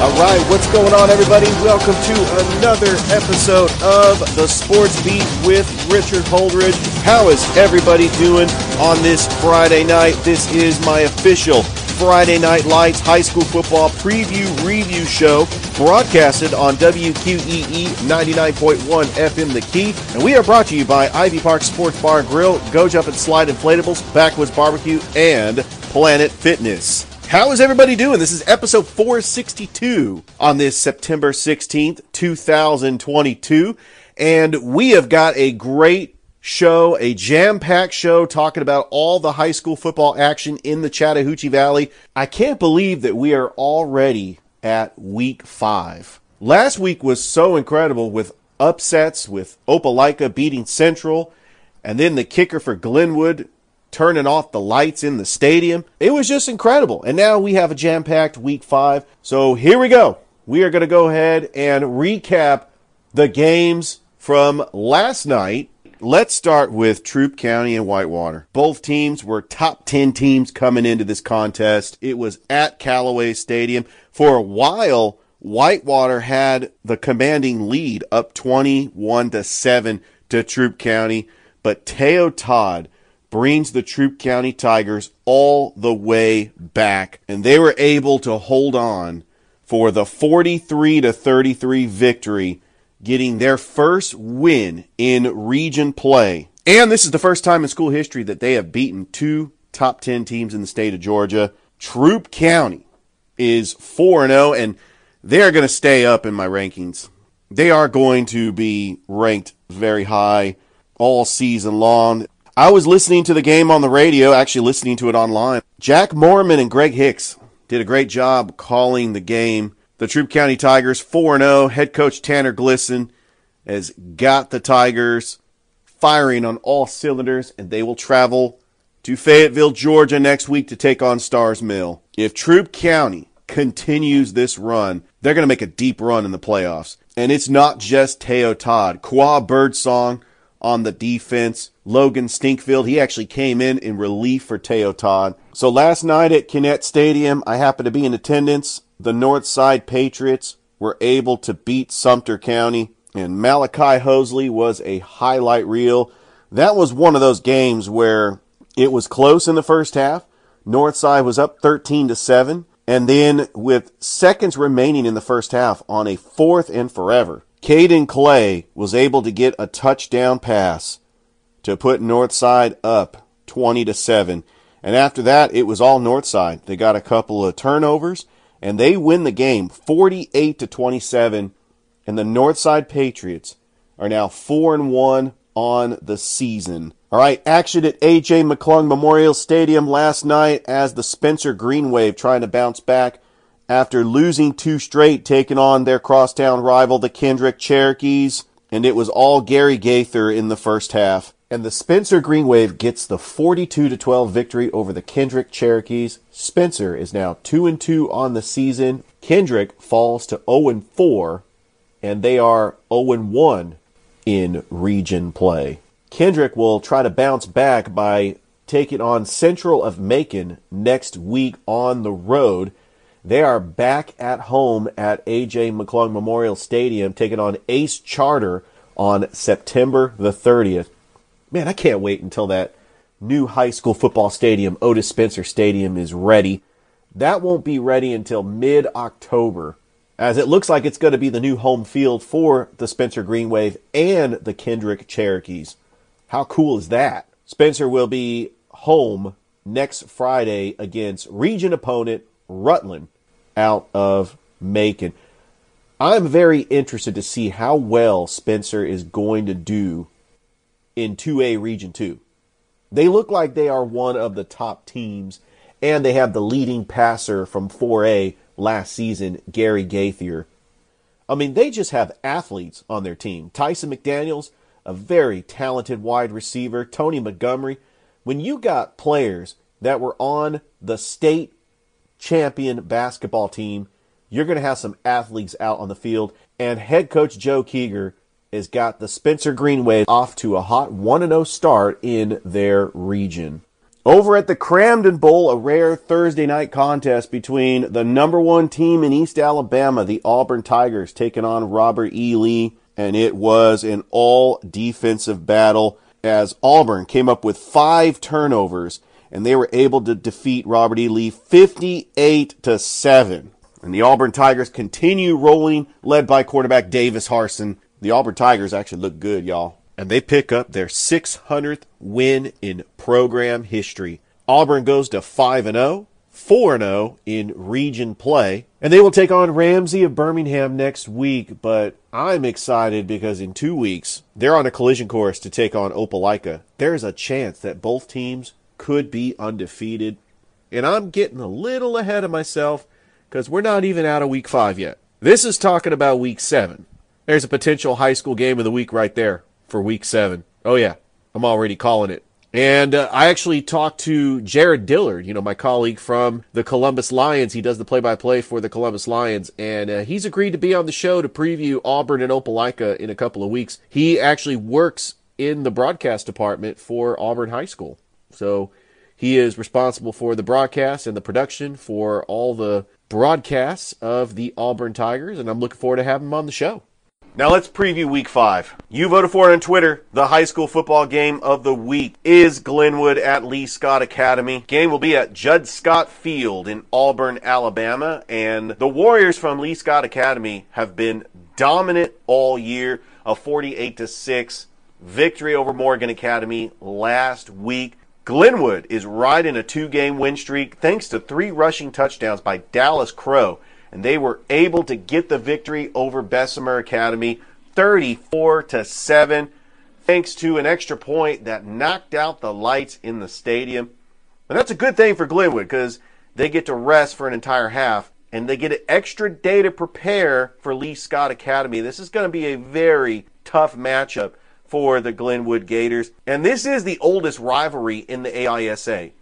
All right, what's going on, everybody? Welcome to another episode of the Sports Beat with Richard Holdridge. How is everybody doing on this Friday night? This is my official Friday Night Lights High School Football Preview Review Show, broadcasted on WQEE 99.1 FM The Key. And we are brought to you by Ivy Park Sports Bar and Grill, Go Jump and Slide Inflatables, Backwoods Barbecue, and Planet Fitness. How is everybody doing? This is episode 462 on this September 16th, 2022. And we have got a great show, a jam packed show talking about all the high school football action in the Chattahoochee Valley. I can't believe that we are already at week five. Last week was so incredible with upsets, with Opelika beating Central, and then the kicker for Glenwood turning off the lights in the stadium. It was just incredible. And now we have a jam packed week five. So here we go. We are going to go ahead and recap the games from last night. Let's start with Troup County and Whitewater. Both teams were top 10 teams coming into this contest. It was at Callaway Stadium. For a while, Whitewater had the commanding lead up 21 to 7 to Troup County, but Teo Todd brings the Troup County Tigers all the way back, and they were able to hold on for the 43 to 33 victory, getting their first win in region play. And this is the first time in school history that they have beaten two top 10 teams in the state of Georgia. Troup County is 4 0, and oh, they're going to stay up in my rankings. They are going to be ranked very high all season long. I was listening to the game on the radio, actually listening to it online. Jack Mormon and Greg Hicks did a great job calling the game. The Troup County Tigers 4 0. Head coach Tanner Glisson has got the Tigers firing on all cylinders, and they will travel to Fayetteville, Georgia next week to take on Starr's Mill. If Troup County continues this run, they're going to make a deep run in the playoffs. And it's not just Teo Todd. Qua Birdsong on the defense. Logan Stinkfield, he actually came in in relief for Teo Todd. So last night at Kinnett Stadium, I happened to be in attendance. The Northside Patriots were able to beat Sumter County, and Malachi Hosley was a highlight reel. That was one of those games where it was close in the first half. Northside was up 13 to 7, and then with seconds remaining in the first half on a fourth and forever, Caden Clay was able to get a touchdown pass to put Northside up 20 to 7. And after that, it was all Northside. They got a couple of turnovers and they win the game 48 to 27 and the Northside Patriots are now 4 and 1 on the season. All right, action at AJ McClung Memorial Stadium last night as the Spencer Green Wave trying to bounce back after losing two straight, taking on their crosstown rival, the Kendrick Cherokees, and it was all Gary Gaither in the first half. And the Spencer Green Wave gets the 42 to 12 victory over the Kendrick Cherokees. Spencer is now 2 and 2 on the season. Kendrick falls to 0 and 4, and they are 0 and 1 in region play. Kendrick will try to bounce back by taking on Central of Macon next week on the road. They are back at home at AJ McClung Memorial Stadium, taking on Ace Charter on September the 30th. Man, I can't wait until that new high school football stadium, Otis Spencer Stadium, is ready. That won't be ready until mid October, as it looks like it's going to be the new home field for the Spencer Green Wave and the Kendrick Cherokees. How cool is that? Spencer will be home next Friday against region opponent Rutland out of Macon. I'm very interested to see how well Spencer is going to do in 2A Region 2. They look like they are one of the top teams, and they have the leading passer from 4A last season, Gary Gaither. I mean, they just have athletes on their team. Tyson McDaniels, a very talented wide receiver. Tony Montgomery. When you got players that were on the state champion basketball team, you're going to have some athletes out on the field. And head coach Joe Keeger has got the Spencer Green Wave off to a hot 1 0 start in their region. Over at the Cramton Bowl, a rare Thursday night contest between the number one team in East Alabama, the Auburn Tigers, taking on Robert E. Lee. And it was an all defensive battle as Auburn came up with five turnovers and they were able to defeat Robert E. Lee 58 to 7. And the Auburn Tigers continue rolling, led by quarterback Davis Harsin. The Auburn Tigers actually look good, y'all. And they pick up their 600th win in program history. Auburn goes to 5 0, 4 0 in region play. And they will take on Ramsey of Birmingham next week. But I'm excited because in two weeks, they're on a collision course to take on Opelika. There's a chance that both teams could be undefeated. And I'm getting a little ahead of myself because we're not even out of week five yet. This is talking about week seven. There's a potential high school game of the week right there for week seven. Oh, yeah, I'm already calling it. And uh, I actually talked to Jared Dillard, you know, my colleague from the Columbus Lions. He does the play by play for the Columbus Lions, and uh, he's agreed to be on the show to preview Auburn and Opelika in a couple of weeks. He actually works in the broadcast department for Auburn High School. So he is responsible for the broadcast and the production for all the broadcasts of the Auburn Tigers, and I'm looking forward to having him on the show. Now let's preview week five. You voted for it on Twitter. The high school football game of the week is Glenwood at Lee Scott Academy. Game will be at Judd Scott Field in Auburn, Alabama. And the Warriors from Lee Scott Academy have been dominant all year. A 48 to 6 victory over Morgan Academy last week. Glenwood is riding a two game win streak thanks to three rushing touchdowns by Dallas Crow and they were able to get the victory over Bessemer Academy 34 to 7 thanks to an extra point that knocked out the lights in the stadium. And that's a good thing for Glenwood because they get to rest for an entire half and they get an extra day to prepare for Lee Scott Academy. This is going to be a very tough matchup for the Glenwood Gators. And this is the oldest rivalry in the AISA.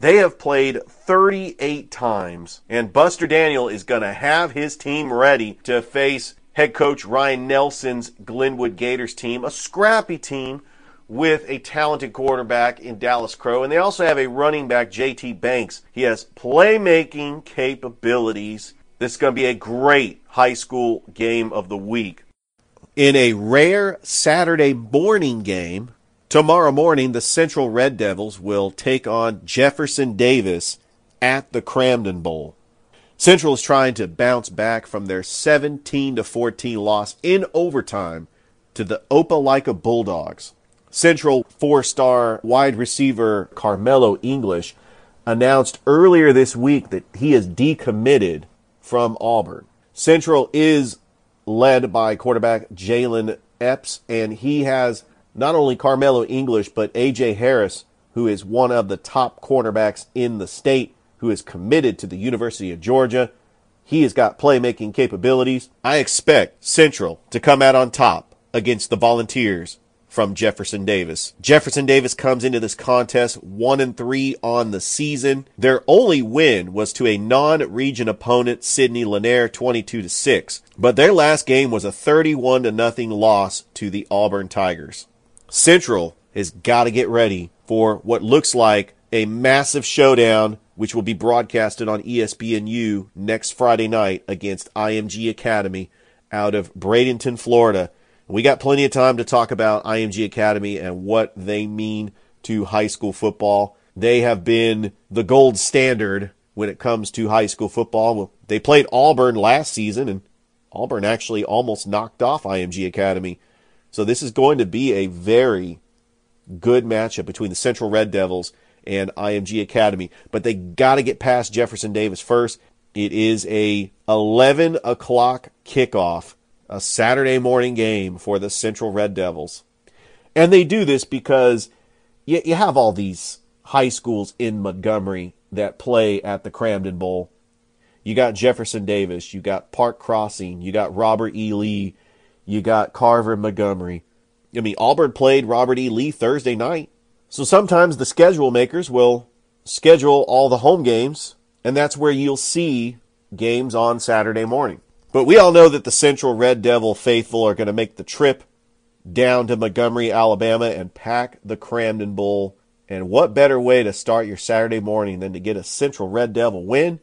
They have played 38 times, and Buster Daniel is going to have his team ready to face head coach Ryan Nelson's Glenwood Gators team, a scrappy team with a talented quarterback in Dallas Crow. And they also have a running back, JT Banks. He has playmaking capabilities. This is going to be a great high school game of the week. In a rare Saturday morning game, Tomorrow morning, the Central Red Devils will take on Jefferson Davis at the Cramton Bowl. Central is trying to bounce back from their 17 to 14 loss in overtime to the Opelika Bulldogs. Central four-star wide receiver Carmelo English announced earlier this week that he is decommitted from Auburn. Central is led by quarterback Jalen Epps, and he has not only Carmelo English, but A.J. Harris, who is one of the top cornerbacks in the state, who is committed to the University of Georgia. He has got playmaking capabilities. I expect Central to come out on top against the Volunteers from Jefferson Davis. Jefferson Davis comes into this contest 1 and 3 on the season. Their only win was to a non-region opponent Sidney Lanier 22 to 6, but their last game was a 31 to nothing loss to the Auburn Tigers. Central has got to get ready for what looks like a massive showdown, which will be broadcasted on ESPNU next Friday night against IMG Academy out of Bradenton, Florida. We got plenty of time to talk about IMG Academy and what they mean to high school football. They have been the gold standard when it comes to high school football. They played Auburn last season, and Auburn actually almost knocked off IMG Academy so this is going to be a very good matchup between the Central Red Devils and IMG Academy. But they got to get past Jefferson Davis first. It is a 11 o'clock kickoff, a Saturday morning game for the Central Red Devils. And they do this because you, you have all these high schools in Montgomery that play at the Cramton Bowl. You got Jefferson Davis, you got Park Crossing, you got Robert E. Lee, you got Carver Montgomery. I mean, Auburn played Robert E. Lee Thursday night. So sometimes the schedule makers will schedule all the home games, and that's where you'll see games on Saturday morning. But we all know that the Central Red Devil faithful are going to make the trip down to Montgomery, Alabama, and pack the Cramton Bowl. And what better way to start your Saturday morning than to get a Central Red Devil win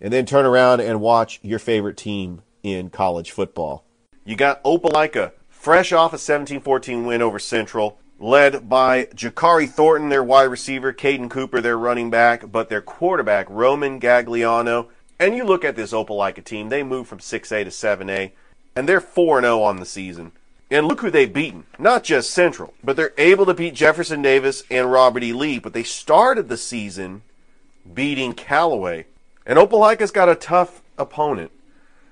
and then turn around and watch your favorite team in college football? You got Opelika, fresh off a 17 14 win over Central, led by Jakari Thornton, their wide receiver, Caden Cooper, their running back, but their quarterback, Roman Gagliano. And you look at this Opelika team, they moved from 6A to 7A, and they're 4 0 on the season. And look who they've beaten. Not just Central, but they're able to beat Jefferson Davis and Robert E. Lee. But they started the season beating Callaway. And Opelika's got a tough opponent.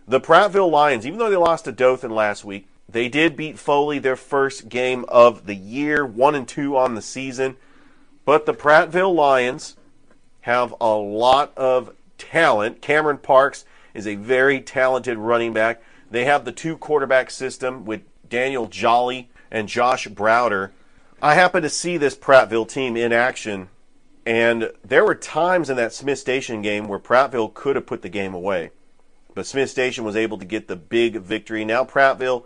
The Prattville Lions, even though they lost to Dothan last week, they did beat Foley their first game of the year, one and two on the season. But the Prattville Lions have a lot of talent. Cameron Parks is a very talented running back. They have the two quarterback system with Daniel Jolly and Josh Browder. I happened to see this Prattville team in action, and there were times in that Smith Station game where Prattville could have put the game away. But Smith Station was able to get the big victory. Now Prattville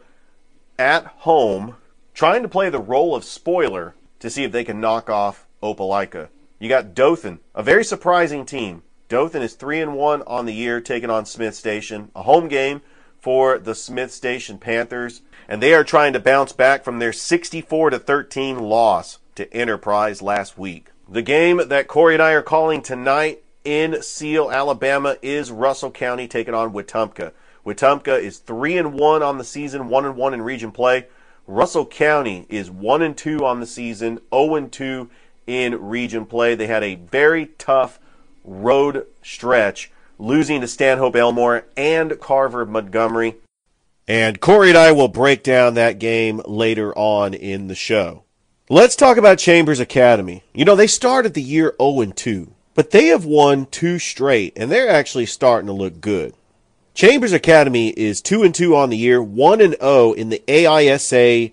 at home trying to play the role of spoiler to see if they can knock off Opelika. You got Dothan, a very surprising team. Dothan is 3 and 1 on the year taking on Smith Station, a home game for the Smith Station Panthers, and they are trying to bounce back from their 64 to 13 loss to Enterprise last week. The game that Corey and I are calling tonight in Seale, Alabama is Russell County taking on Wetumpka. Wetumpka is 3 and 1 on the season, 1 and 1 in region play. Russell County is 1 and 2 on the season, 0 and 2 in region play. They had a very tough road stretch, losing to Stanhope Elmore and Carver Montgomery. And Corey and I will break down that game later on in the show. Let's talk about Chambers Academy. You know, they started the year 0 and 2, but they have won two straight, and they're actually starting to look good. Chambers Academy is 2 and 2 on the year, 1 and 0 in the AISA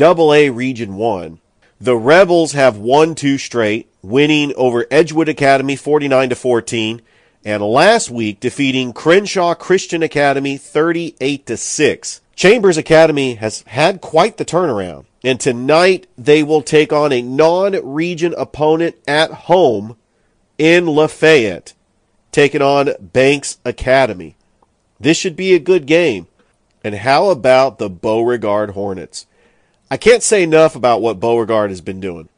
AA Region 1. The Rebels have won two straight, winning over Edgewood Academy 49 to 14 and last week defeating Crenshaw Christian Academy 38 to 6. Chambers Academy has had quite the turnaround, and tonight they will take on a non-region opponent at home in Lafayette, taking on Banks Academy. This should be a good game. And how about the Beauregard Hornets? I can't say enough about what Beauregard has been doing.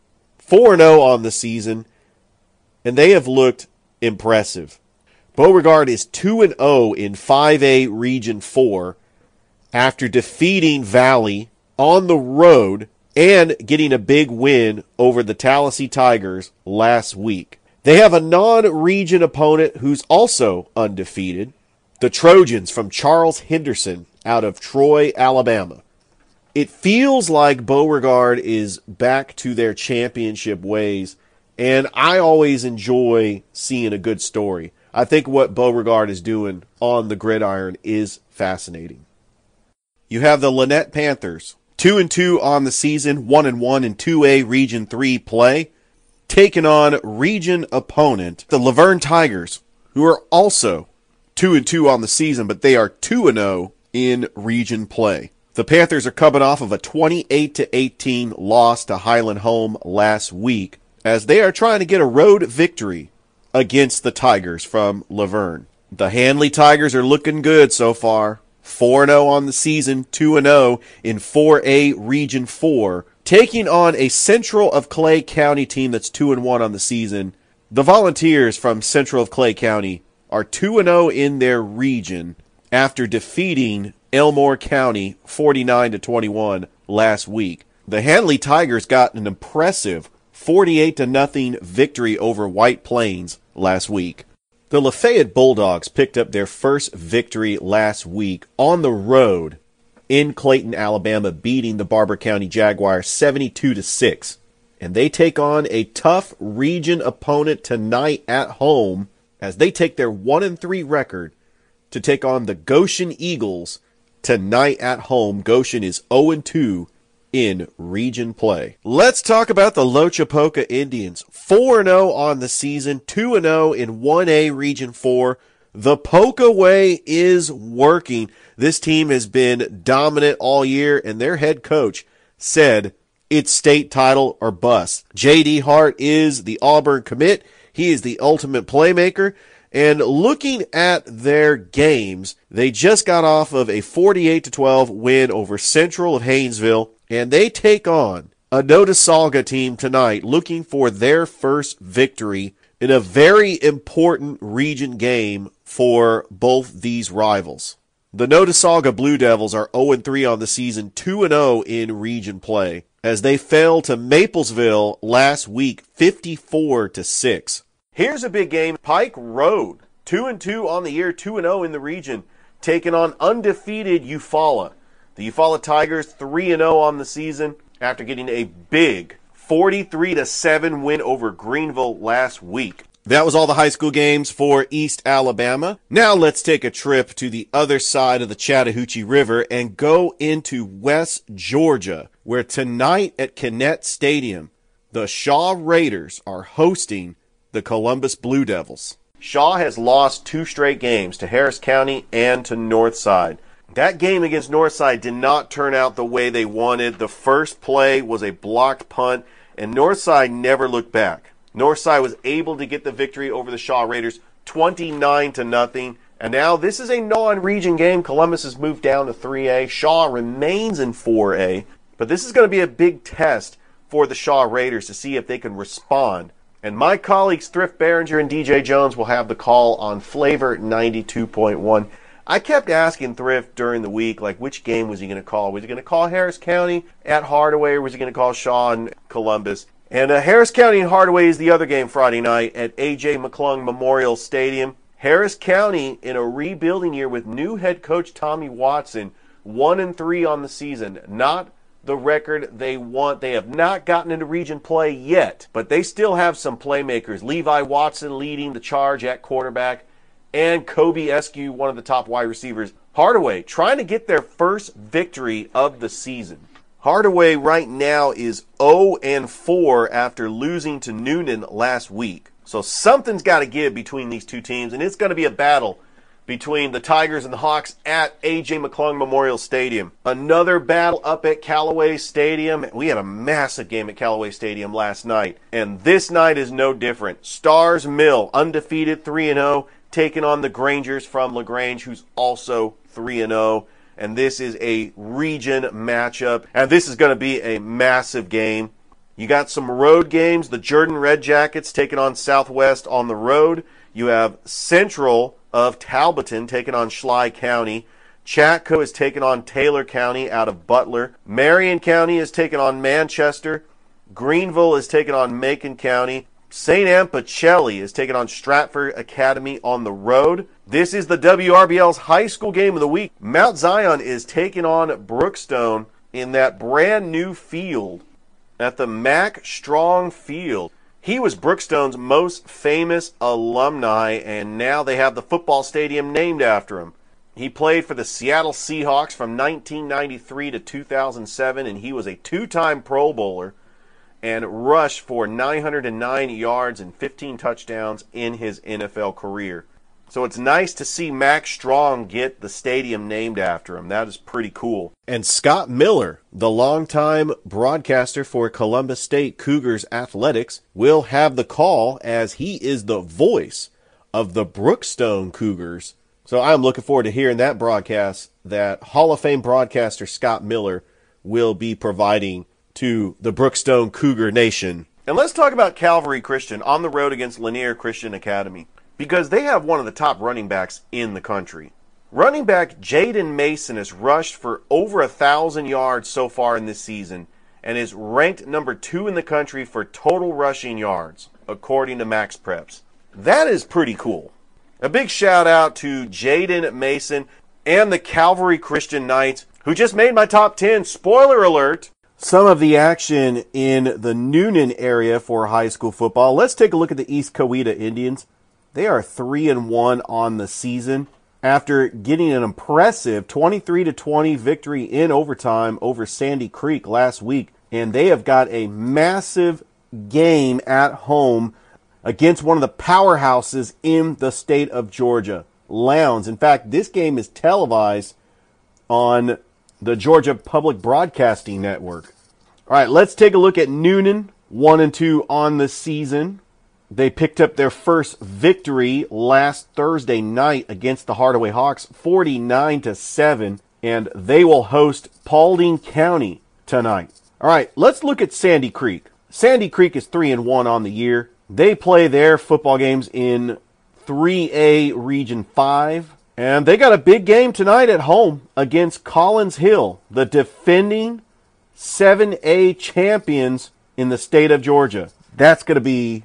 4 0 on the season, and they have looked impressive. Beauregard is 2 0 in 5A Region 4 after defeating Valley on the road and getting a big win over the Tallassee Tigers last week. They have a non region opponent who's also undefeated the Trojans from Charles Henderson out of Troy, Alabama. It feels like Beauregard is back to their championship ways, and I always enjoy seeing a good story. I think what Beauregard is doing on the gridiron is fascinating. You have the Lanett Panthers, two and two on the season, one and one in 2A Region 3 play, taking on region opponent, the Luverne Tigers, who are also two and two on the season, but they are two and zero in region play. The Panthers are coming off of a 28 to 18 loss to Highland Home last week as they are trying to get a road victory against the Tigers from Luverne. The Handley Tigers are looking good so far. 4 0 on the season, 2 0 in 4A Region 4, taking on a Central of Clay County team that's 2 1 on the season. The Volunteers from Central of Clay County are 2 0 in their region after defeating Elmore County 49 to 21 last week. The Handley Tigers got an impressive 48 to nothing victory over White Plains last week. The Lafayette Bulldogs picked up their first victory last week on the road in Clayton, Alabama, beating the Barbour County Jaguars 72 to 6. And they take on a tough region opponent tonight at home as they take their 1 and 3 record to take on the Goshen Eagles tonight at home. Goshen is 0 and 2 in region play. Let's talk about the Loachapoka Indians. 4 0 on the season, 2 0 in 1A Region 4. The Poka way is working. This team has been dominant all year, and their head coach said it's state title or bust. JD Hart is the Auburn commit. He is the ultimate playmaker. And looking at their games, they just got off of a 48 to 12 win over Central of Hayneville and they take on a Notasulga team tonight looking for their first victory in a very important region game for both these rivals. The Notasulga Blue Devils are 0-3 on the season, 2-0 in region play, as they fell to Maplesville last week 54 to 6. Here's a big game, Pike Road, 2 and 2 on the year, 2 and 0 in the region, taking on undefeated Eufaula. The Eufaula Tigers 3 and 0 on the season after getting a big 43 to 7 win over Greenville last week. That was all the high school games for East Alabama. Now let's take a trip to the other side of the Chattahoochee River and go into West Georgia, where tonight at Kinnett Stadium, the Shaw Raiders are hosting the Columbus Blue Devils. Shaw has lost two straight games to Harris County and to Northside. That game against Northside did not turn out the way they wanted. The first play was a blocked punt, and Northside never looked back. Northside was able to get the victory over the Shaw Raiders 29 to nothing. And now this is a non-region game. Columbus has moved down to 3A. Shaw remains in 4A. But this is going to be a big test for the Shaw Raiders to see if they can respond. And my colleagues Thrift Barringer and DJ Jones will have the call on Flavor 92.1. I kept asking Thrift during the week, like, which game was he going to call? Was he going to call Harris County at Hardaway, or was he going to call Shaw and Columbus? And uh, Harris County and Hardaway is the other game Friday night at A.J. McClung Memorial Stadium. Harris County in a rebuilding year with new head coach Tommy Watson, one and three on the season. Not the record they want. They have not gotten into region play yet, but they still have some playmakers. Levi Watson leading the charge at quarterback and Kobe Eskew, one of the top wide receivers. Hardaway trying to get their first victory of the season. Hardaway right now is 0 and 4 after losing to Newnan last week. So something's got to give between these two teams, and it's going to be a battle between the Tigers and the Hawks at AJ McClung Memorial Stadium. Another battle up at Callaway Stadium. We had a massive game at Callaway Stadium last night, and this night is no different. Starr's Mill undefeated 3 and 0 taking on the Grangers from LaGrange, who's also 3 and 0. And this is a region matchup. And this is going to be a massive game. You got some road games. The Jordan Red Jackets taking on Southwest on the road. You have Central of Talbotton taking on Schley County. Chatco is taking on Taylor County out of Butler. Marion County is taking on Manchester. Greenville is taking on Macon County. St. Anne Pacelli is taking on Stratford Academy on the road. This is the WRBL's high school game of the week. Mount Zion is taking on Brookstone in that brand new field at the Mack Strong Field. He was Brookstone's most famous alumni, and now they have the football stadium named after him. He played for the Seattle Seahawks from 1993 to 2007, and he was a two time Pro Bowler and rushed for 909 yards and 15 touchdowns in his NFL career. So it's nice to see Mack Strong get the stadium named after him. That is pretty cool. And Scott Miller, the longtime broadcaster for Columbus State Cougars Athletics, will have the call as he is the voice of the Brookstone Cougars. So I'm looking forward to hearing that broadcast that Hall of Fame broadcaster Scott Miller will be providing to the Brookstone Cougar Nation. And let's talk about Calvary Christian on the road against Lanier Christian Academy because they have one of the top running backs in the country. Running back Jaden Mason has rushed for over a thousand yards so far in this season and is ranked number two in the country for total rushing yards, according to Max Preps. That is pretty cool. A big shout out to Jaden Mason and the Calvary Christian Knights, who just made my top 10. Spoiler alert. Some of the action in the Newnan area for high school football. Let's take a look at the East Coweta Indians. They are 3 and 1 on the season after getting an impressive 23 to 20 victory in overtime over Sandy Creek last week and they have got a massive game at home against one of the powerhouses in the state of Georgia, Lowndes. In fact, this game is televised on the Georgia Public Broadcasting Network. All right, let's take a look at Newnan, 1 and 2 on the season. They picked up their first victory last Thursday night against the Hardaway Hawks, 49 to 7, and they will host Paulding County tonight. All right, let's look at Sandy Creek. Sandy Creek is 3 and 1 on the year. They play their football games in 3A Region 5, and they got a big game tonight at home against Collins Hill, the defending 7A champions in the state of Georgia. That's going to be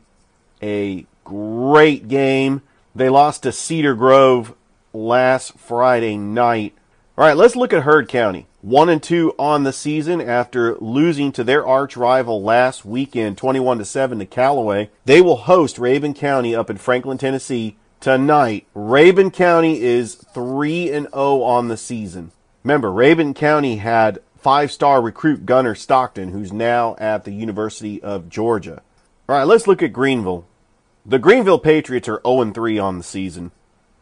a great game. They lost to Cedar Grove last Friday night. All right, let's look at Heard County. One and two on the season after losing to their arch rival last weekend, 21 to 7 to Callaway. They will host Rabun County up in Franklin, Tennessee tonight. Rabun County is 3 and 0 on the season. Remember, Rabun County had five-star recruit Gunner Stockton, who's now at the University of Georgia. All right, let's look at Greenville. The Greenville Patriots are 0 3 on the season,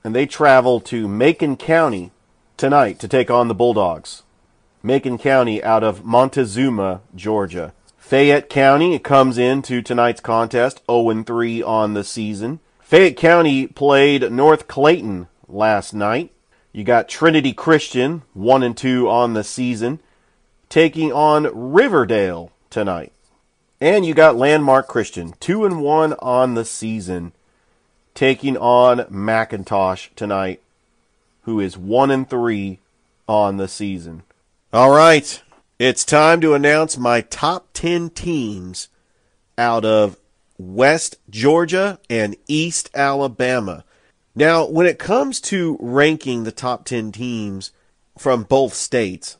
and they travel to Macon County tonight to take on the Bulldogs. Macon County out of Montezuma, Georgia. Fayette County comes into tonight's contest 0 3 on the season. Fayette County played North Clayton last night. You got Trinity Christian 1 and 2 on the season taking on Riverdale tonight. And you got Landmark Christian 2 and 1 on the season taking on McIntosh tonight who is 1 and 3 on the season. All right, it's time to announce my top 10 teams out of West Georgia and East Alabama. Now, when it comes to ranking the top 10 teams from both states,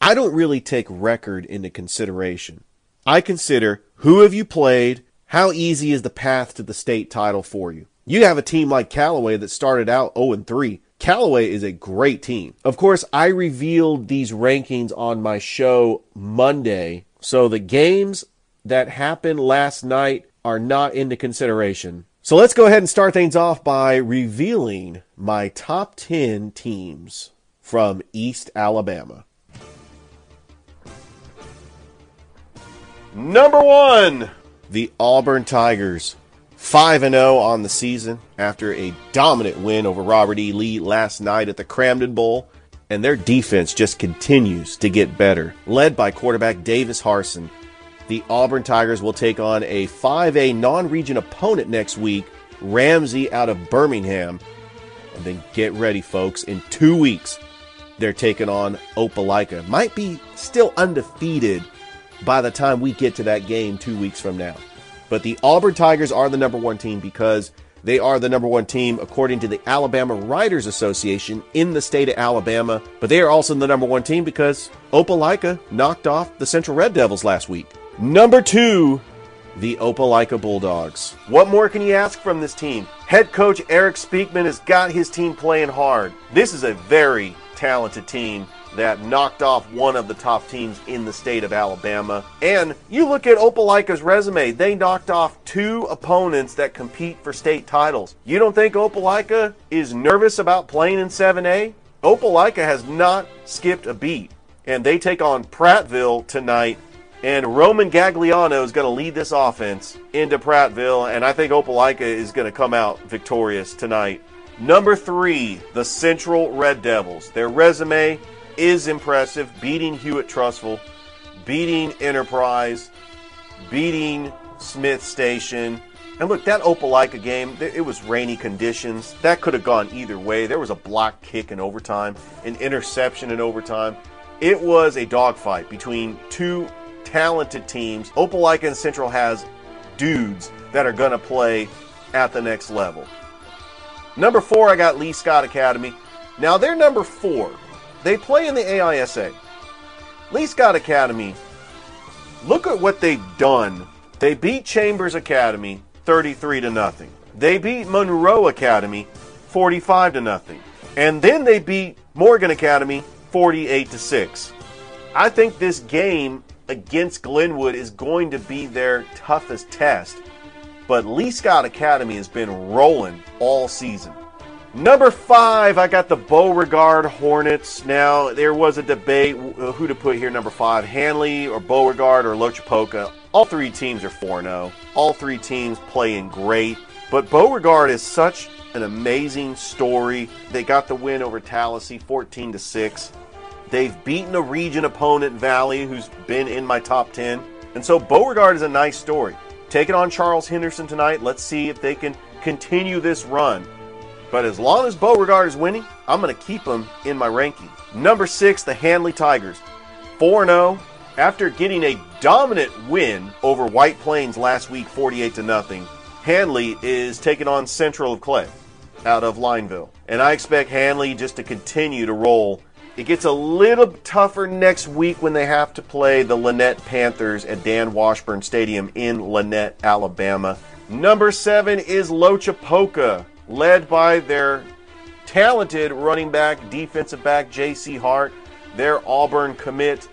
I don't really take record into consideration. I consider who have you played, how easy is the path to the state title for you. You have a team like Callaway that started out 0 and 3 Callaway is a great team. Of course, I revealed these rankings on my show Monday, so the games that happened last night are not into consideration. So let's go ahead and start things off by revealing my top 10 teams from East Alabama. Number one, the Auburn Tigers. 5 0 on the season after a dominant win over Robert E. Lee last night at the Cramton Bowl. And their defense just continues to get better. Led by quarterback Davis Harsin, the Auburn Tigers will take on a 5A non region opponent next week, Ramsey out of Birmingham. And then get ready, folks. In two weeks, they're taking on Opelika. Might be still undefeated by the time we get to that game two weeks from now. But the Auburn Tigers are the number one team because they are the number one team according to the Alabama Writers Association in the state of Alabama. But they are also the number one team because Opelika knocked off the Central Red Devils last week. Number two, the Opelika Bulldogs. What more can you ask from this team? Head coach Eric Speakman has got his team playing hard. This is a very talented team that knocked off one of the top teams in the state of Alabama. And you look at Opelika's resume, they knocked off two opponents that compete for state titles. You don't think Opelika is nervous about playing in 7A? Opelika has not skipped a beat. And they take on Prattville tonight. And Roman Gagliano is going to lead this offense into Prattville. And I think Opelika is going to come out victorious tonight. Number three, the Central Red Devils. Their resume is impressive, beating Hewitt-Trussville, beating Enterprise, beating Smith Station. And look, that Opelika game, it was rainy conditions. That could have gone either way. There was a block kick in overtime, an interception in overtime. It was a dogfight between two talented teams. Opelika and Central has dudes that are going to play at the next level. Number four, I got Lee Scott Academy. Now they're number four. They play in the AISA. Lee Scott Academy, look at what they've done. They beat Chambers Academy 33 to nothing. They beat Monroe Academy 45 to nothing. And then they beat Morgan Academy 48 to 6. I think this game against Glenwood is going to be their toughest test. But Lee Scott Academy has been rolling all season. Number five, I got the Beauregard Hornets. Now, there was a debate uh, who to put here, number five, Handley or Beauregard or Loachapoka. All three teams are 4 0. All three teams playing great. But Beauregard is such an amazing story. They got the win over Tallassee 14 to 6. They've beaten a region opponent, Valley, who's been in my top 10. And so Beauregard is a nice story. Taking on Charles Henderson tonight. Let's see if they can continue this run. But as long as Beauregard is winning, I'm going to keep them in my ranking. Number six, the Handley Tigers. 4 0. After getting a dominant win over White Plains last week, 48 to nothing, Handley is taking on Central of Clay out of Lineville. And I expect Handley just to continue to roll. It gets a little tougher next week when they have to play the Lanett Panthers at Dan Washburn Stadium in Lanett, Alabama. Number seven is Loachapoka, led by their talented running back, defensive back, J.C. Hart, their Auburn commit.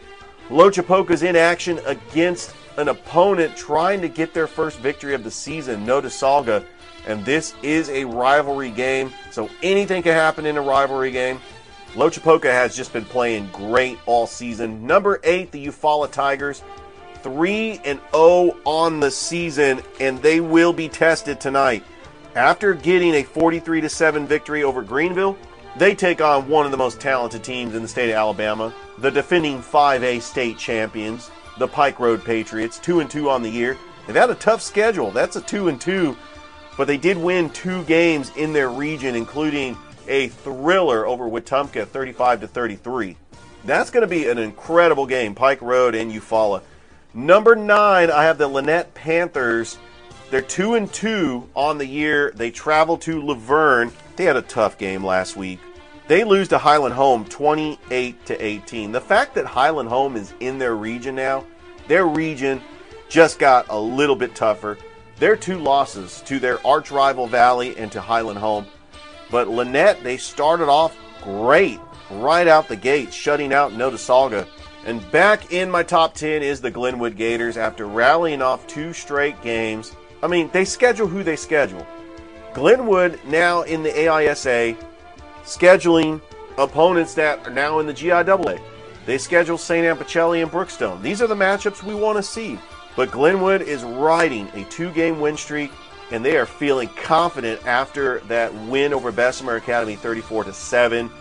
Loachapoka's in action against an opponent trying to get their first victory of the season, Notasulga. And this is a rivalry game, so anything can happen in a rivalry game. Loachapoka has just been playing great all season. Number eight, the Eufaula Tigers, three and zero oh on the season, and they will be tested tonight. After getting a 43 to seven victory over Greenville, they take on one of the most talented teams in the state of Alabama, the defending 5A state champions, the Pike Road Patriots, two and two on the year. They've had a tough schedule. That's a two and two, but they did win two games in their region, including a thriller over Wetumpka, 35 to 33. That's going to be an incredible game, Pike Road and Eufaula. Number nine, I have the Lanett Panthers. They're two and two on the year. They travel to Luverne. They had a tough game last week. They lose to Highland Home 28 to 18. The fact that Highland Home is in their region now, their region just got a little bit tougher. Their two losses to their arch rival Valley and to Highland Home. But Lanett, they started off great right out the gate, shutting out Notasulga. And back in my top 10 is the Glenwood Gators after rallying off two straight games. I mean, they schedule who they schedule. Glenwood now in the AISA scheduling opponents that are now in the GIAA. They schedule St. Anne Pacelli and Brookstone. These are the matchups we want to see. But Glenwood is riding a two game win streak, and they are feeling confident after that win over Bessemer Academy 34 to 7.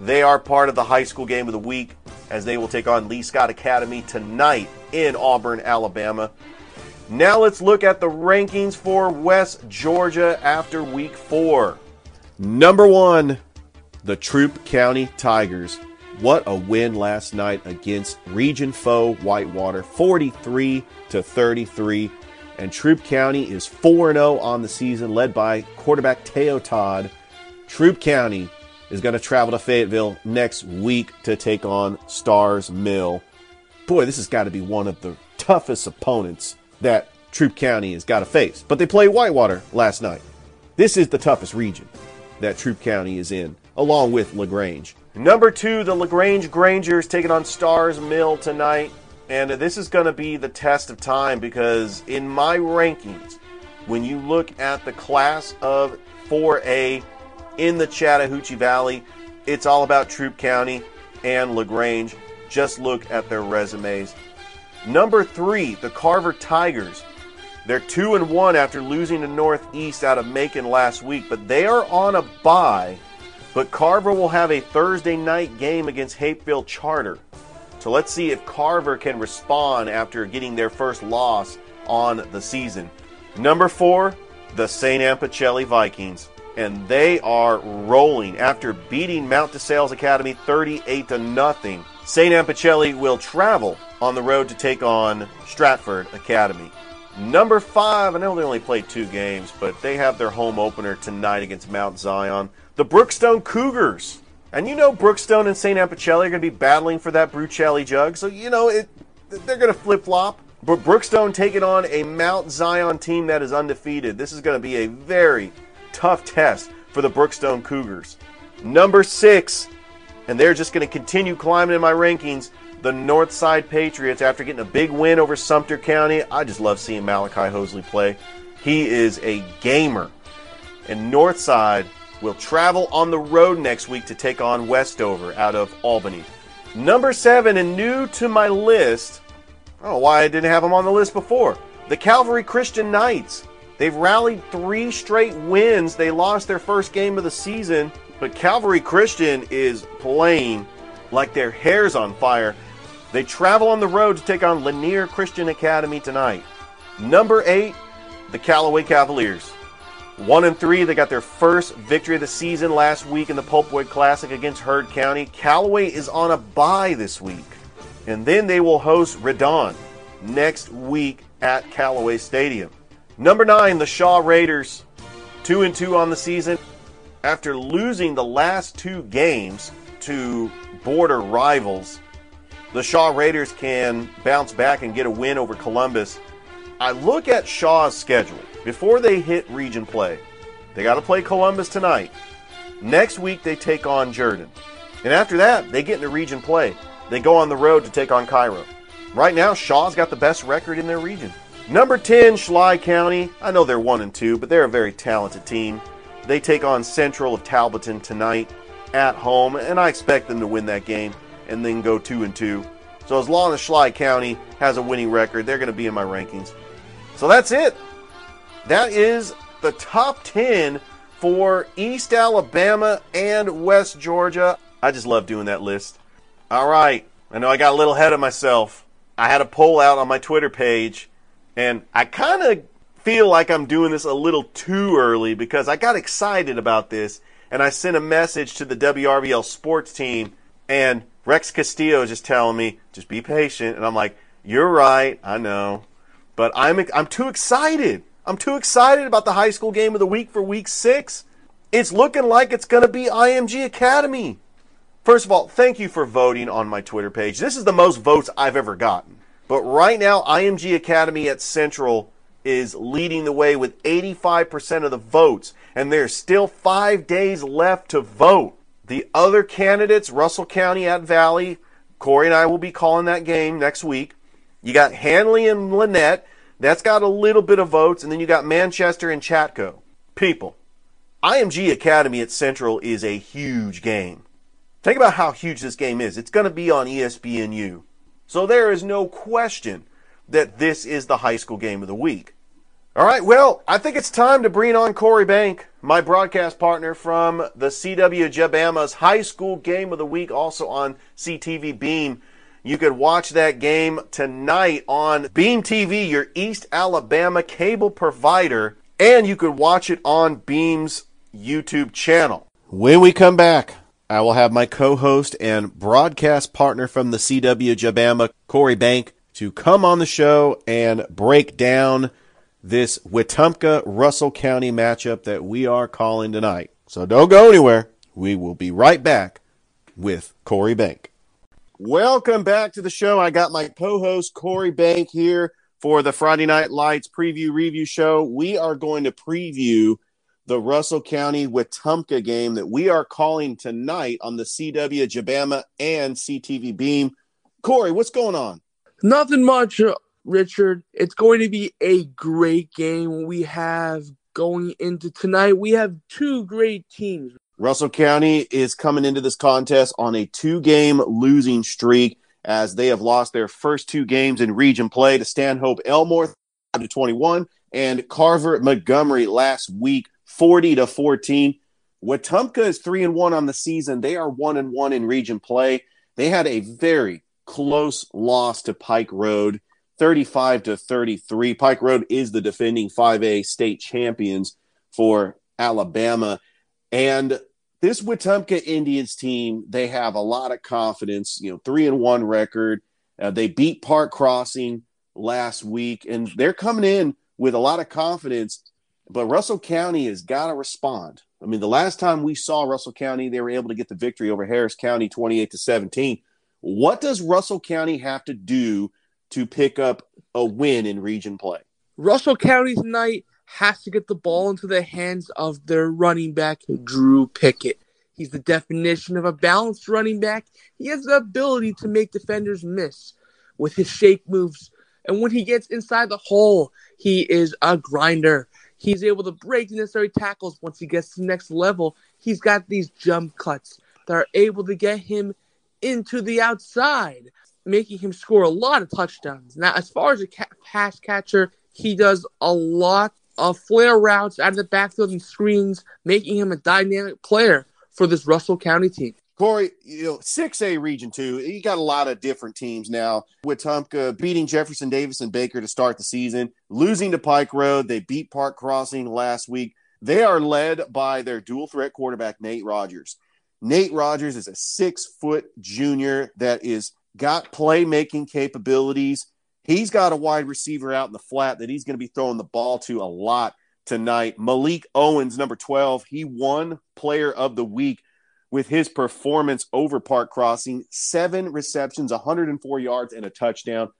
They are part of the high school game of the week as they will take on Lee Scott Academy tonight in Auburn, Alabama. Now let's look at the rankings for West Georgia after week four. Number one, the Troup County Tigers. What a win last night against region foe Whitewater, 43 to 33. And Troup County is 4 0 on the season, led by quarterback Teo Todd. Troup County is going to travel to Fayetteville next week to take on Starr's Mill. Boy, this has got to be one of the toughest opponents that Troup County has got to face. But they played Whitewater last night. This is the toughest region that Troup County is in along with LaGrange. Number two, the LaGrange Grangers taking on Starr's Mill tonight. And this is going to be the test of time because in my rankings, when you look at the class of 4A in the Chattahoochee Valley, it's all about Troup County and LaGrange. Just look at their resumes. Number three, the Carver Tigers. They're two and one after losing to Northeast out of Macon last week, but they are on a bye but Carver will have a Thursday night game against Hapeville Charter. So let's see if Carver can respond after getting their first loss on the season. Number four, the St. Anne Pacelli Vikings. And they are rolling after beating Mount DeSales Academy 38 to nothing. St. Anne Pacelli will travel on the road to take on Stratford Academy. Number five, I know they only played two games, but they have their home opener tonight against Mount Zion. The Brookstone Cougars. And you know Brookstone and St. Apicelli are going to be battling for that Brucelli jug, so you know it. They're going to flip flop. But Brookstone taking on a Mount Zion team that is undefeated. This is going to be a very tough test for the Brookstone Cougars. Number six, and they're just going to continue climbing in my rankings. The Northside Patriots, after getting a big win over Sumter County, I just love seeing Malachi Hosley play. He is a gamer. And Northside will travel on the road next week to take on Westover out of Albany. Number seven, and new to my list, I don't know why I didn't have them on the list before. The Calvary Christian Knights. They've rallied three straight wins. They lost their first game of the season, but Calvary Christian is playing like their hair's on fire. They travel on the road to take on Lanier Christian Academy tonight. Number eight, the Callaway Cavaliers. One and three, they got their first victory of the season last week in the Popewood Classic against Heard County. Callaway is on a bye this week, and then they will host Redan next week at Callaway Stadium. Number nine, the Shaw Raiders, two and two on the season. After losing the last two games to border rivals, the Shaw Raiders can bounce back and get a win over Columbus. I look at Shaw's schedule before they hit region play. They got to play Columbus tonight. Next week they take on Jordan. And after that, they get into region play. They go on the road to take on Cairo. Right now, Shaw's got the best record in their region. Number 10, Schley County. I know they're 1 and 2, but they're a very talented team. They take on Central of Talbotton tonight at home, and I expect them to win that game and then go 2 and 2. So as long as Schley County has a winning record, they're going to be in my rankings. So that's it. That is the top 10 for East Alabama and West Georgia. I just love doing that list. All right. I know I got a little ahead of myself. I had a poll out on my Twitter page, and I kind of feel like I'm doing this a little too early because I got excited about this and I sent a message to the WRBL sports team, and Rex Castillo is just telling me, just be patient. And I'm like, you're right. I know. But I'm I'm too excited. I'm too excited about the high school game of the week for week six. It's looking like it's going to be IMG Academy. First of all, thank you for voting on my Twitter page. This is the most votes I've ever gotten. But right now, IMG Academy at Central is leading the way with 85% of the votes, and there's still five days left to vote. The other candidates, Russell County at Valley, Corey and I will be calling that game next week. You got Handley and Lanett. That's got a little bit of votes. And then you got Manchester and Chatco. People, IMG Academy at Central is a huge game. Think about how huge this game is. It's going to be on ESPNU. So there is no question that this is the high school game of the week. All right, well, I think it's time to bring on Corey Bank, my broadcast partner from the CW Gabama's high school game of the week, also on CTV Beam. You could watch that game tonight on Beam TV, your East Alabama cable provider, and you could watch it on Beam's YouTube channel. When we come back, I will have my co-host and broadcast partner from the CW Gabama, Corey Bank, to come on the show and break down this Wetumpka Russell County matchup that we are calling tonight. So don't go anywhere. We will be right back with Corey Bank. Welcome back to the show. I got my co-host Corey Bank here for the Friday Night Lights preview review show. We are going to preview the Russell County Wetumpka game that we are calling tonight on the CW Gabama and CTV Beam. Corey, what's going on? Nothing much, uh, Richard. It's going to be a great game we have going into tonight. We have two great teams. Russell County is coming into this contest on a two game losing streak as they have lost their first two games in region play to Stanhope Elmore to 21 and Carver Montgomery last week 40 to 14. Wetumpka is 3 and 1 on the season. They are 1 and 1 in region play. They had a very close loss to Pike Road 35 to 33. Pike Road is the defending 5A state champions for Alabama and this Wetumpka Indians team, they have a lot of confidence. You know, three and one record. Uh, they beat Park Crossing last week, and they're coming in with a lot of confidence. But Russell County has got to respond. I mean, the last time we saw Russell County, they were able to get the victory over Harris County 28 to 17. What does Russell County have to do to pick up a win in region play? Russell County tonight has to get the ball into the hands of their running back, Drew Pickett. He's the definition of a balanced running back. He has the ability to make defenders miss with his shake moves. And when he gets inside the hole, he is a grinder. He's able to break necessary tackles once he gets to the next level. He's got these jump cuts that are able to get him into the outside, making him score a lot of touchdowns. Now, as far as a ca- pass catcher, he does a lot of flare routes out of the backfield and screens, making him a dynamic player for this Russell County team. Corey, you know, 6A Region 2, you got a lot of different teams now. With Wetumpka beating Jefferson Davis and Baker to start the season, losing to Pike Road. They beat Park Crossing last week. They are led by their dual threat quarterback, Nate Rogers. Nate Rogers is a six foot junior that is got playmaking capabilities. He's got a wide receiver out in the flat that he's going to be throwing the ball to a lot tonight. Malik Owens, number 12, he won player of the week with his performance over Park Crossing, seven receptions, 104 yards, and a touchdown.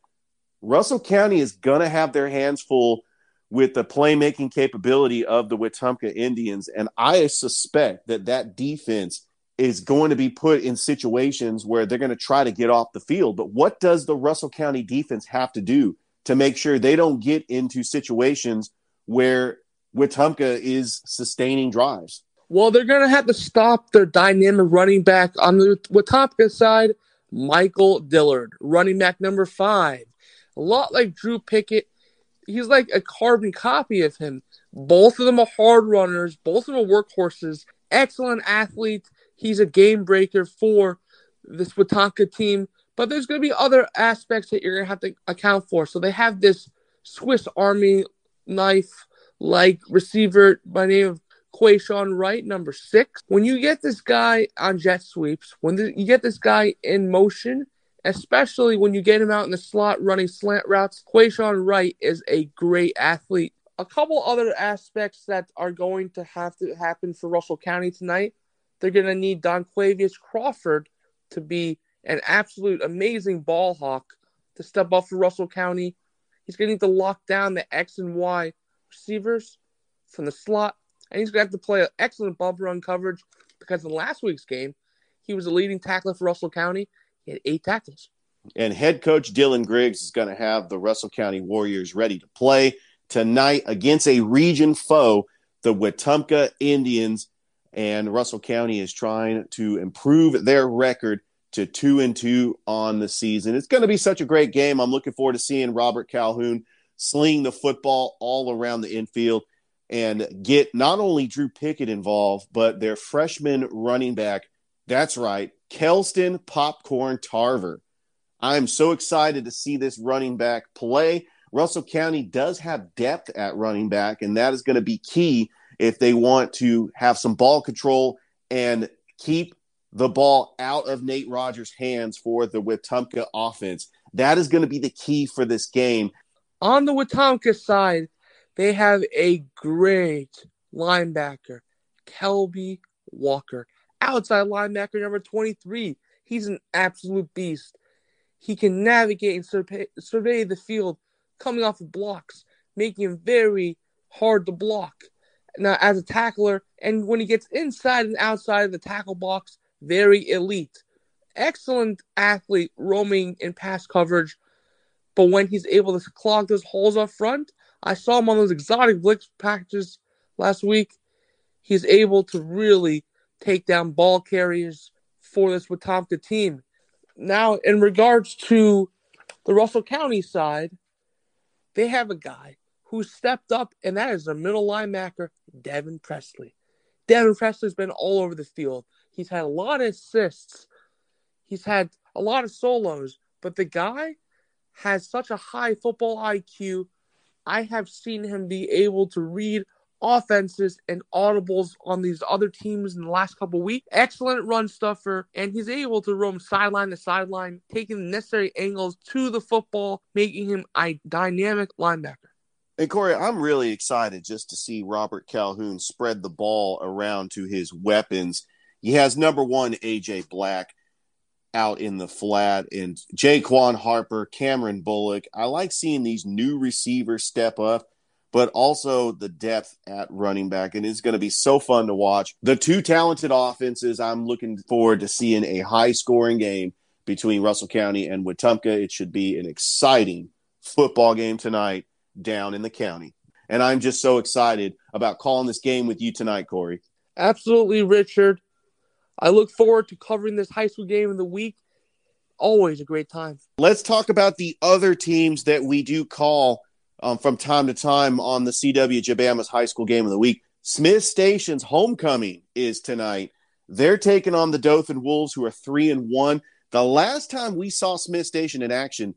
Russell County is going to have their hands full with the playmaking capability of the Wetumpka Indians. And I suspect that that defense is going to be put in situations where they're going to try to get off the field. But what does the Russell County defense have to do to make sure they don't get into situations where Wetumpka is sustaining drives? Well, they're going to have to stop their dynamic running back on the Wetumpka side, Michael Dillard, running back number five. A lot like Drew Pickett. He's like a carbon copy of him. Both of them are hard runners. Both of them are workhorses. Excellent athletes. He's a game breaker for this Wetumpka team. But there's going to be other aspects that you're going to have to account for. So they have this Swiss Army knife like receiver by name of Quayshawn Wright, number six. When you get this guy on jet sweeps, when you get this guy in motion, especially when you get him out in the slot running slant routes, Quayshawn Wright is a great athlete. A couple other aspects that are going to have to happen for Russell County tonight. They're going to need Don Quavius Crawford to be an absolute amazing ball hawk to step up for Russell County. He's going to need to lock down the X and Y receivers from the slot and he's going to have to play excellent bump run coverage because in last week's game, he was a leading tackler for Russell County. He had eight tackles. And head coach Dylan Griggs is going to have the Russell County Warriors ready to play tonight against a region foe, the Wetumpka Indians. And Russell County is trying to improve their record to two and two on the season. It's going to be such a great game. I'm looking forward to seeing Robert Calhoun sling the football all around the infield and get not only Drew Pickett involved, but their freshman running back. That's right, Kelston Popcorn Tarver. I'm so excited to see this running back play. Russell County does have depth at running back, and that is going to be key if they want to have some ball control and keep the ball out of Nate Rogers' hands for the Wetumpka offense. That is going to be the key for this game. On the Wetumpka side, they have a great linebacker, Kelby Walker. Outside linebacker number 23. He's an absolute beast. He can navigate and survey, survey the field coming off of blocks, making him very hard to block. Now, as a tackler, and when he gets inside and outside of the tackle box, very elite. Excellent athlete roaming in pass coverage, but when he's able to clog those holes up front, I saw him on those exotic blitz packages last week. He's able to really take down ball carriers for this Wetumpka team. Now, in regards to the Russell County side, they have a guy who stepped up, and that is their middle linebacker, Devin Presley. Devin Presley's been all over the field. He's had a lot of assists. He's had a lot of solos, but the guy has such a high football IQ I have seen him be able to read offenses and audibles on these other teams in the last couple weeks. Excellent run stuffer, and he's able to roam sideline to sideline, taking the necessary angles to the football, making him a dynamic linebacker. And Corey, I'm really excited just to see Robert Calhoun spread the ball around to his weapons. He has number one AJ Black out in the flat, and Jaquan Harper, Cameron Bullock. I like seeing these new receivers step up, but also the depth at running back, and it's going to be so fun to watch. The two talented offenses. I'm looking forward to seeing a high scoring game between Russell County and Wetumpka. It should be an exciting football game tonight down in the county. And I'm just so excited about calling this game with you tonight, Corey. Absolutely, Richard. I look forward to covering this high school game in the week. Always a great time. Let's talk about the other teams that we do call um, from time to time on the CW Gabama's high school game of the week. Smith Station's homecoming is tonight. They're taking on the Dothan Wolves, who are three and one. The last time we saw Smith Station in action,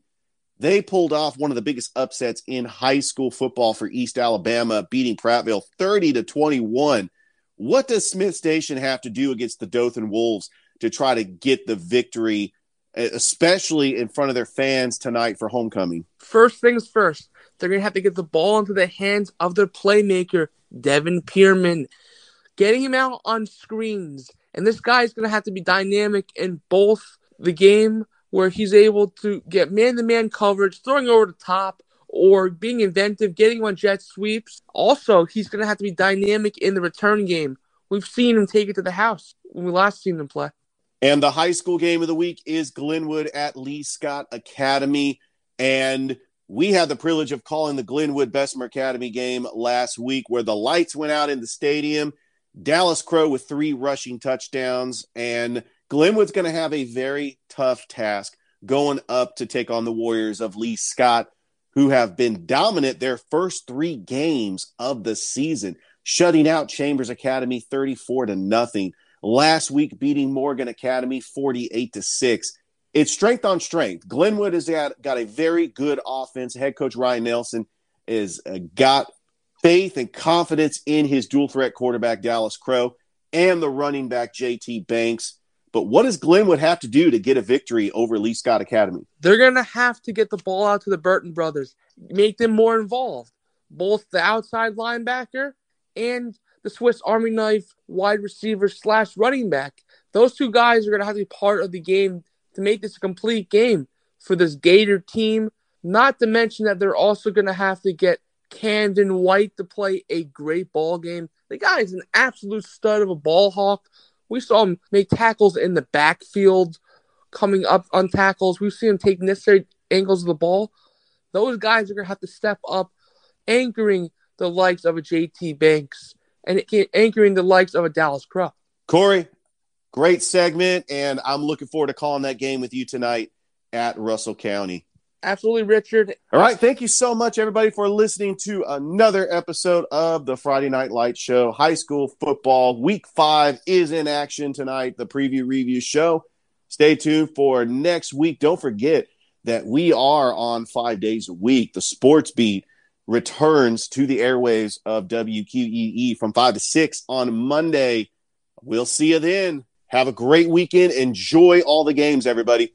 they pulled off one of the biggest upsets in high school football for East Alabama, beating Prattville 30 to 21. What does Smith Station have to do against the Dothan Wolves to try to get the victory, especially in front of their fans tonight for homecoming? First things first, they're going to have to get the ball into the hands of their playmaker, Devin Pierman, getting him out on screens. And this guy is going to have to be dynamic in both the game where he's able to get man to man coverage, throwing over the top, or being inventive, getting on jet sweeps. Also, he's going to have to be dynamic in the return game. We've seen him take it to the house when we last seen him play. And the high school game of the week is Glenwood at Lee Scott Academy. And we had the privilege of calling the Glenwood Bessemer Academy game last week where the lights went out in the stadium. Dallas Crow with three rushing touchdowns. And Glenwood's going to have a very tough task going up to take on the Warriors of Lee Scott, who have been dominant their first three games of the season, shutting out Chambers Academy 34 to nothing. Last week, beating Morgan Academy 48 to 6. It's strength on strength. Glenwood has got, a very good offense. Head coach Ryan Nelson has uh, got faith and confidence in his dual threat quarterback, Dallas Crow, and the running back, JT Banks. But what does Glenwood have to do to get a victory over Lee Scott Academy? They're going to have to get the ball out to the Burton brothers, make them more involved. Both the outside linebacker and the Swiss Army knife wide receiver slash running back. Those two guys are going to have to be part of the game to make this a complete game for this Gator team. Not to mention that they're also going to have to get Camden White to play a great ball game. The guy is an absolute stud of a ball hawk. We saw him make tackles in the backfield, coming up on tackles. We've seen him take necessary angles of the ball. Those guys are going to have to step up, anchoring the likes of a JT Banks and anchoring the likes of a Dallas Crow. Corey, great segment, and I'm looking forward to calling that game with you tonight at Russell County. Absolutely, Richard. All right. Thank you so much, everybody, for listening to another episode of the Friday Night Light Show. High school football week five is in action tonight, the preview review show. Stay tuned for next week. Don't forget that we are on five days a week. The sports beat returns to the airwaves of WQEE from five to six on Monday. We'll see you then. Have a great weekend. Enjoy all the games, everybody.